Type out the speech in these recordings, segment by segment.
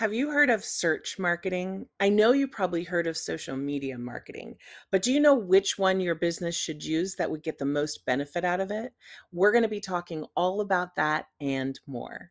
Have you heard of search marketing? I know you probably heard of social media marketing, but do you know which one your business should use that would get the most benefit out of it? We're going to be talking all about that and more.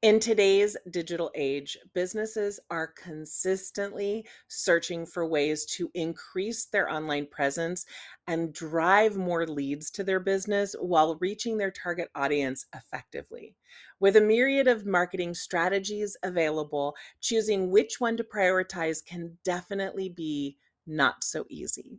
In today's digital age, businesses are consistently searching for ways to increase their online presence and drive more leads to their business while reaching their target audience effectively. With a myriad of marketing strategies available, choosing which one to prioritize can definitely be not so easy.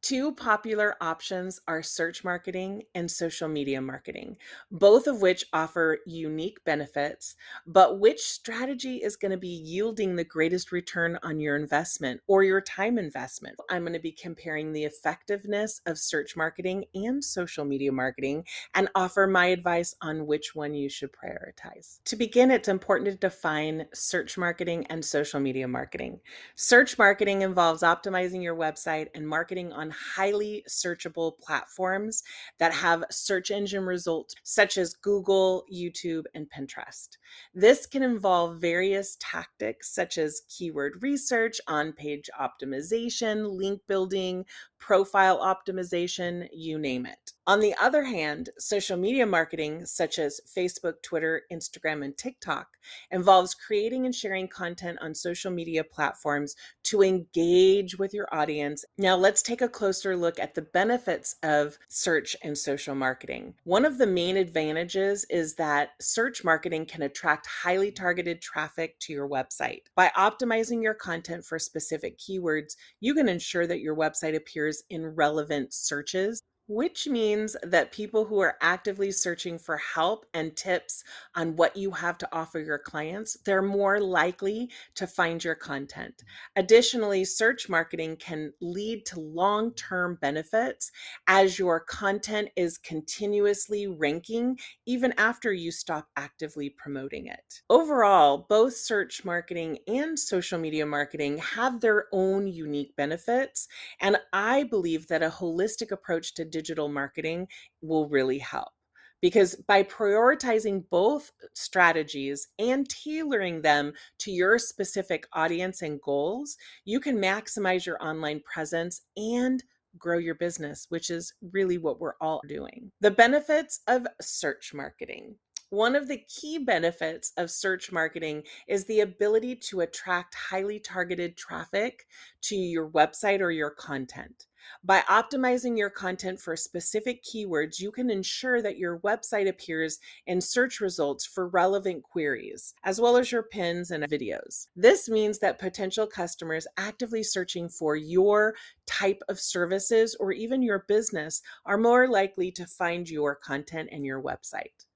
Two popular options are search marketing and social media marketing, both of which offer unique benefits. But which strategy is going to be yielding the greatest return on your investment or your time investment? I'm going to be comparing the effectiveness of search marketing and social media marketing and offer my advice on which one you should prioritize. To begin, it's important to define search marketing and social media marketing. Search marketing involves optimizing your website and marketing on highly searchable platforms that have search engine results such as Google, YouTube, and Pinterest. This can involve various tactics such as keyword research, on page optimization, link building, profile optimization, you name it. On the other hand, social media marketing, such as Facebook, Twitter, Instagram, and TikTok, involves creating and sharing content on social media platforms to engage with your audience. Now, let's take a closer look at the benefits of search and social marketing. One of the main advantages is that search marketing can attract highly targeted traffic to your website. By optimizing your content for specific keywords, you can ensure that your website appears in relevant searches which means that people who are actively searching for help and tips on what you have to offer your clients, they're more likely to find your content. Additionally, search marketing can lead to long term benefits as your content is continuously ranking even after you stop actively promoting it. Overall, both search marketing and social media marketing have their own unique benefits, and I believe that a holistic approach to digital marketing will really help because by prioritizing both strategies and tailoring them to your specific audience and goals, you can maximize your online presence and grow your business, which is really what we're all doing. The benefits of search marketing. One of the key benefits of search marketing is the ability to attract highly targeted traffic to your website or your content. By optimizing your content for specific keywords, you can ensure that your website appears in search results for relevant queries, as well as your pins and videos. This means that potential customers actively searching for your type of services or even your business are more likely to find your content and your website.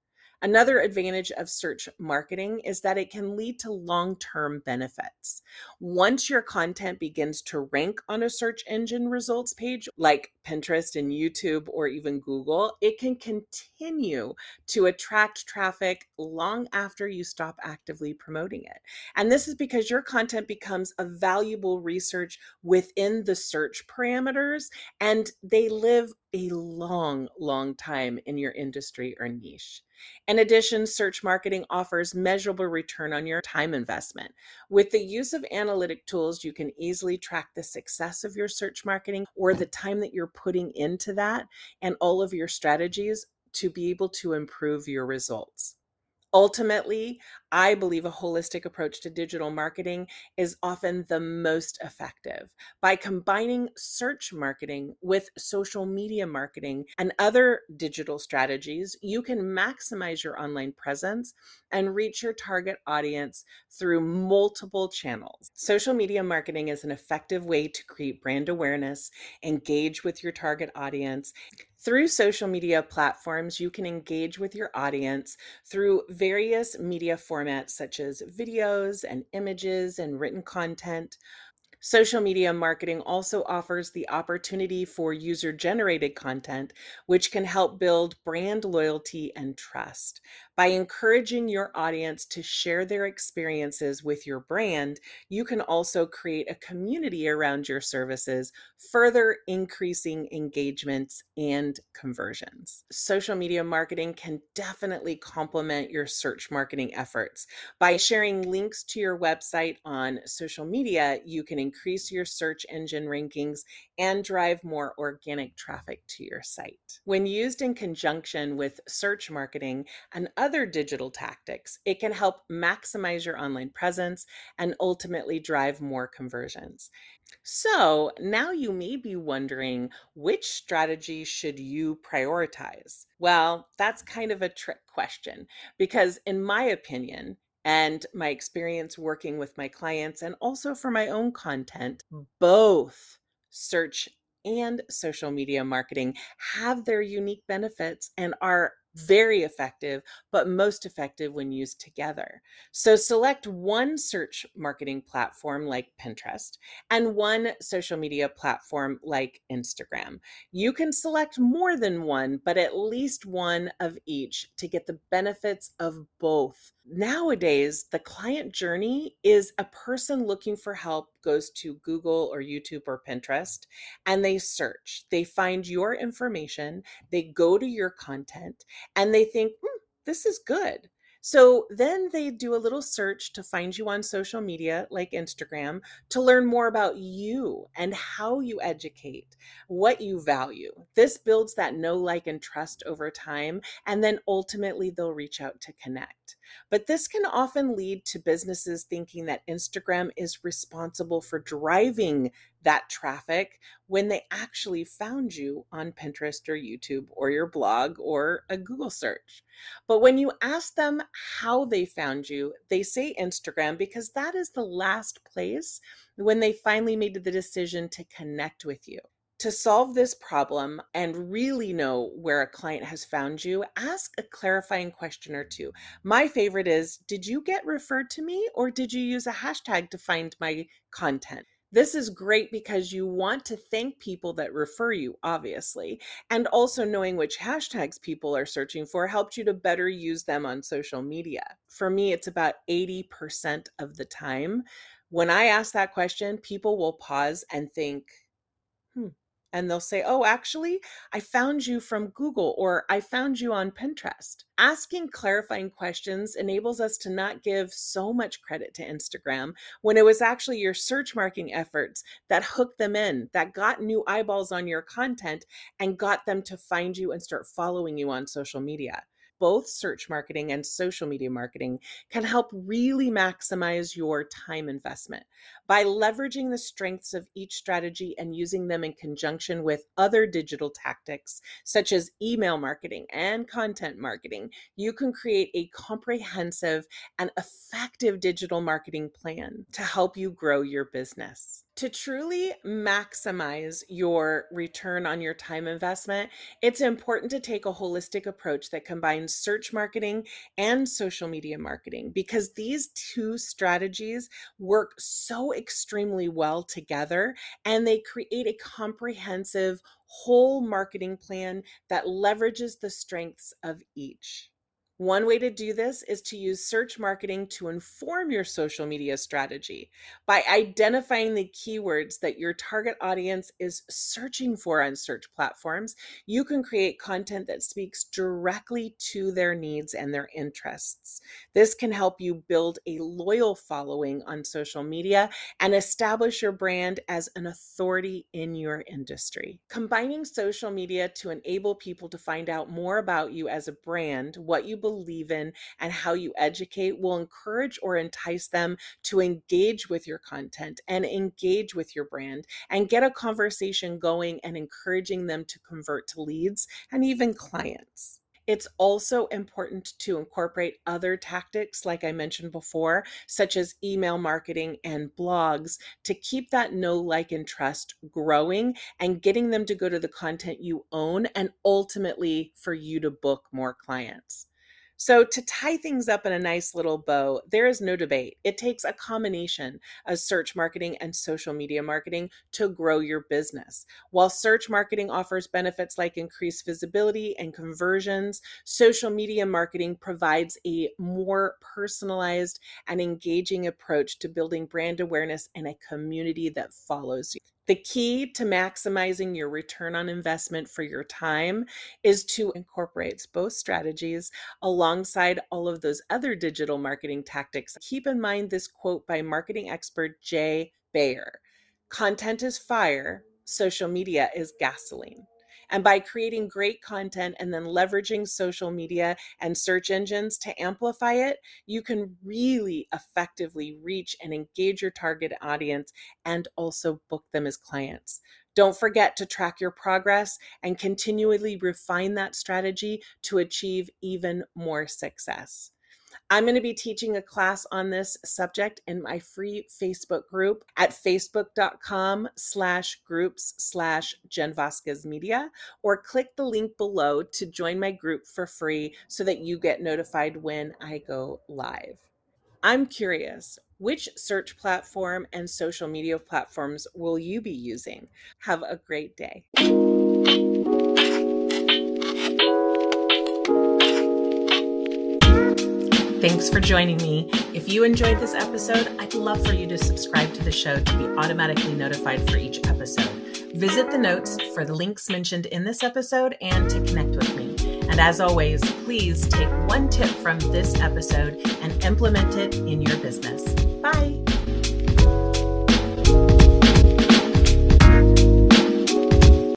Another advantage of search marketing is that it can lead to long term benefits. Once your content begins to rank on a search engine results page, like Pinterest and YouTube or even Google, it can continue to attract traffic long after you stop actively promoting it. And this is because your content becomes a valuable research within the search parameters and they live a long, long time in your industry or niche. In addition, search marketing offers measurable return on your time investment. With the use of analytic tools, you can easily track the success of your search marketing or the time that you're putting into that and all of your strategies to be able to improve your results. Ultimately, I believe a holistic approach to digital marketing is often the most effective. By combining search marketing with social media marketing and other digital strategies, you can maximize your online presence and reach your target audience through multiple channels. Social media marketing is an effective way to create brand awareness, engage with your target audience, Through social media platforms, you can engage with your audience through various media formats such as videos and images and written content. Social media marketing also offers the opportunity for user generated content, which can help build brand loyalty and trust. By encouraging your audience to share their experiences with your brand, you can also create a community around your services, further increasing engagements and conversions. Social media marketing can definitely complement your search marketing efforts. By sharing links to your website on social media, you can increase your search engine rankings and drive more organic traffic to your site. When used in conjunction with search marketing and other digital tactics, it can help maximize your online presence and ultimately drive more conversions. So now you may be wondering which strategy should you prioritize? Well, that's kind of a trick question because, in my opinion, and my experience working with my clients and also for my own content, both search and social media marketing have their unique benefits and are very effective, but most effective when used together. So select one search marketing platform like Pinterest and one social media platform like Instagram. You can select more than one, but at least one of each to get the benefits of both. Nowadays, the client journey is a person looking for help goes to Google or YouTube or Pinterest and they search. They find your information, they go to your content, and they think, hmm, this is good. So then they do a little search to find you on social media like Instagram to learn more about you and how you educate, what you value. This builds that know, like, and trust over time. And then ultimately they'll reach out to connect. But this can often lead to businesses thinking that Instagram is responsible for driving that traffic when they actually found you on Pinterest or YouTube or your blog or a Google search. But when you ask them how they found you, they say Instagram because that is the last place when they finally made the decision to connect with you. To solve this problem and really know where a client has found you, ask a clarifying question or two. My favorite is Did you get referred to me or did you use a hashtag to find my content? This is great because you want to thank people that refer you, obviously. And also knowing which hashtags people are searching for helps you to better use them on social media. For me, it's about 80% of the time. When I ask that question, people will pause and think, hmm, and they'll say, Oh, actually, I found you from Google or I found you on Pinterest. Asking clarifying questions enables us to not give so much credit to Instagram when it was actually your search marketing efforts that hooked them in, that got new eyeballs on your content and got them to find you and start following you on social media both search marketing and social media marketing can help really maximize your time investment by leveraging the strengths of each strategy and using them in conjunction with other digital tactics such as email marketing and content marketing. You can create a comprehensive and effective digital marketing plan to help you grow your business to truly maximize your return on your time investment, it's important to take a holistic approach that combines search marketing and social media marketing because these two strategies work so extremely well together and they create a comprehensive whole marketing plan that leverages the strengths of each. One way to do this is to use search marketing to inform your social media strategy by identifying the keywords that your target audience is searching for on search platforms. You can create content that speaks directly to their needs and their interests. This can help you build a loyal following on social media and establish your brand as an authority in your industry. Combining social media to enable people to find out more about you as a brand, what you believe believe in and how you educate will encourage or entice them to engage with your content and engage with your brand and get a conversation going and encouraging them to convert to leads and even clients. It's also important to incorporate other tactics, like I mentioned before, such as email marketing and blogs, to keep that know, like, and trust growing and getting them to go to the content you own and ultimately for you to book more clients. So, to tie things up in a nice little bow, there is no debate. It takes a combination of search marketing and social media marketing to grow your business. While search marketing offers benefits like increased visibility and conversions, social media marketing provides a more personalized and engaging approach to building brand awareness and a community that follows you. The key to maximizing your return on investment for your time is to incorporate both strategies alongside all of those other digital marketing tactics. Keep in mind this quote by marketing expert Jay Baer Content is fire, social media is gasoline. And by creating great content and then leveraging social media and search engines to amplify it, you can really effectively reach and engage your target audience and also book them as clients. Don't forget to track your progress and continually refine that strategy to achieve even more success. I'm going to be teaching a class on this subject in my free Facebook group at facebook.com slash groups slash Jen Vazquez Media, or click the link below to join my group for free so that you get notified when I go live. I'm curious, which search platform and social media platforms will you be using? Have a great day. Thanks for joining me. If you enjoyed this episode, I'd love for you to subscribe to the show to be automatically notified for each episode. Visit the notes for the links mentioned in this episode and to connect with me. And as always, please take one tip from this episode and implement it in your business. Bye.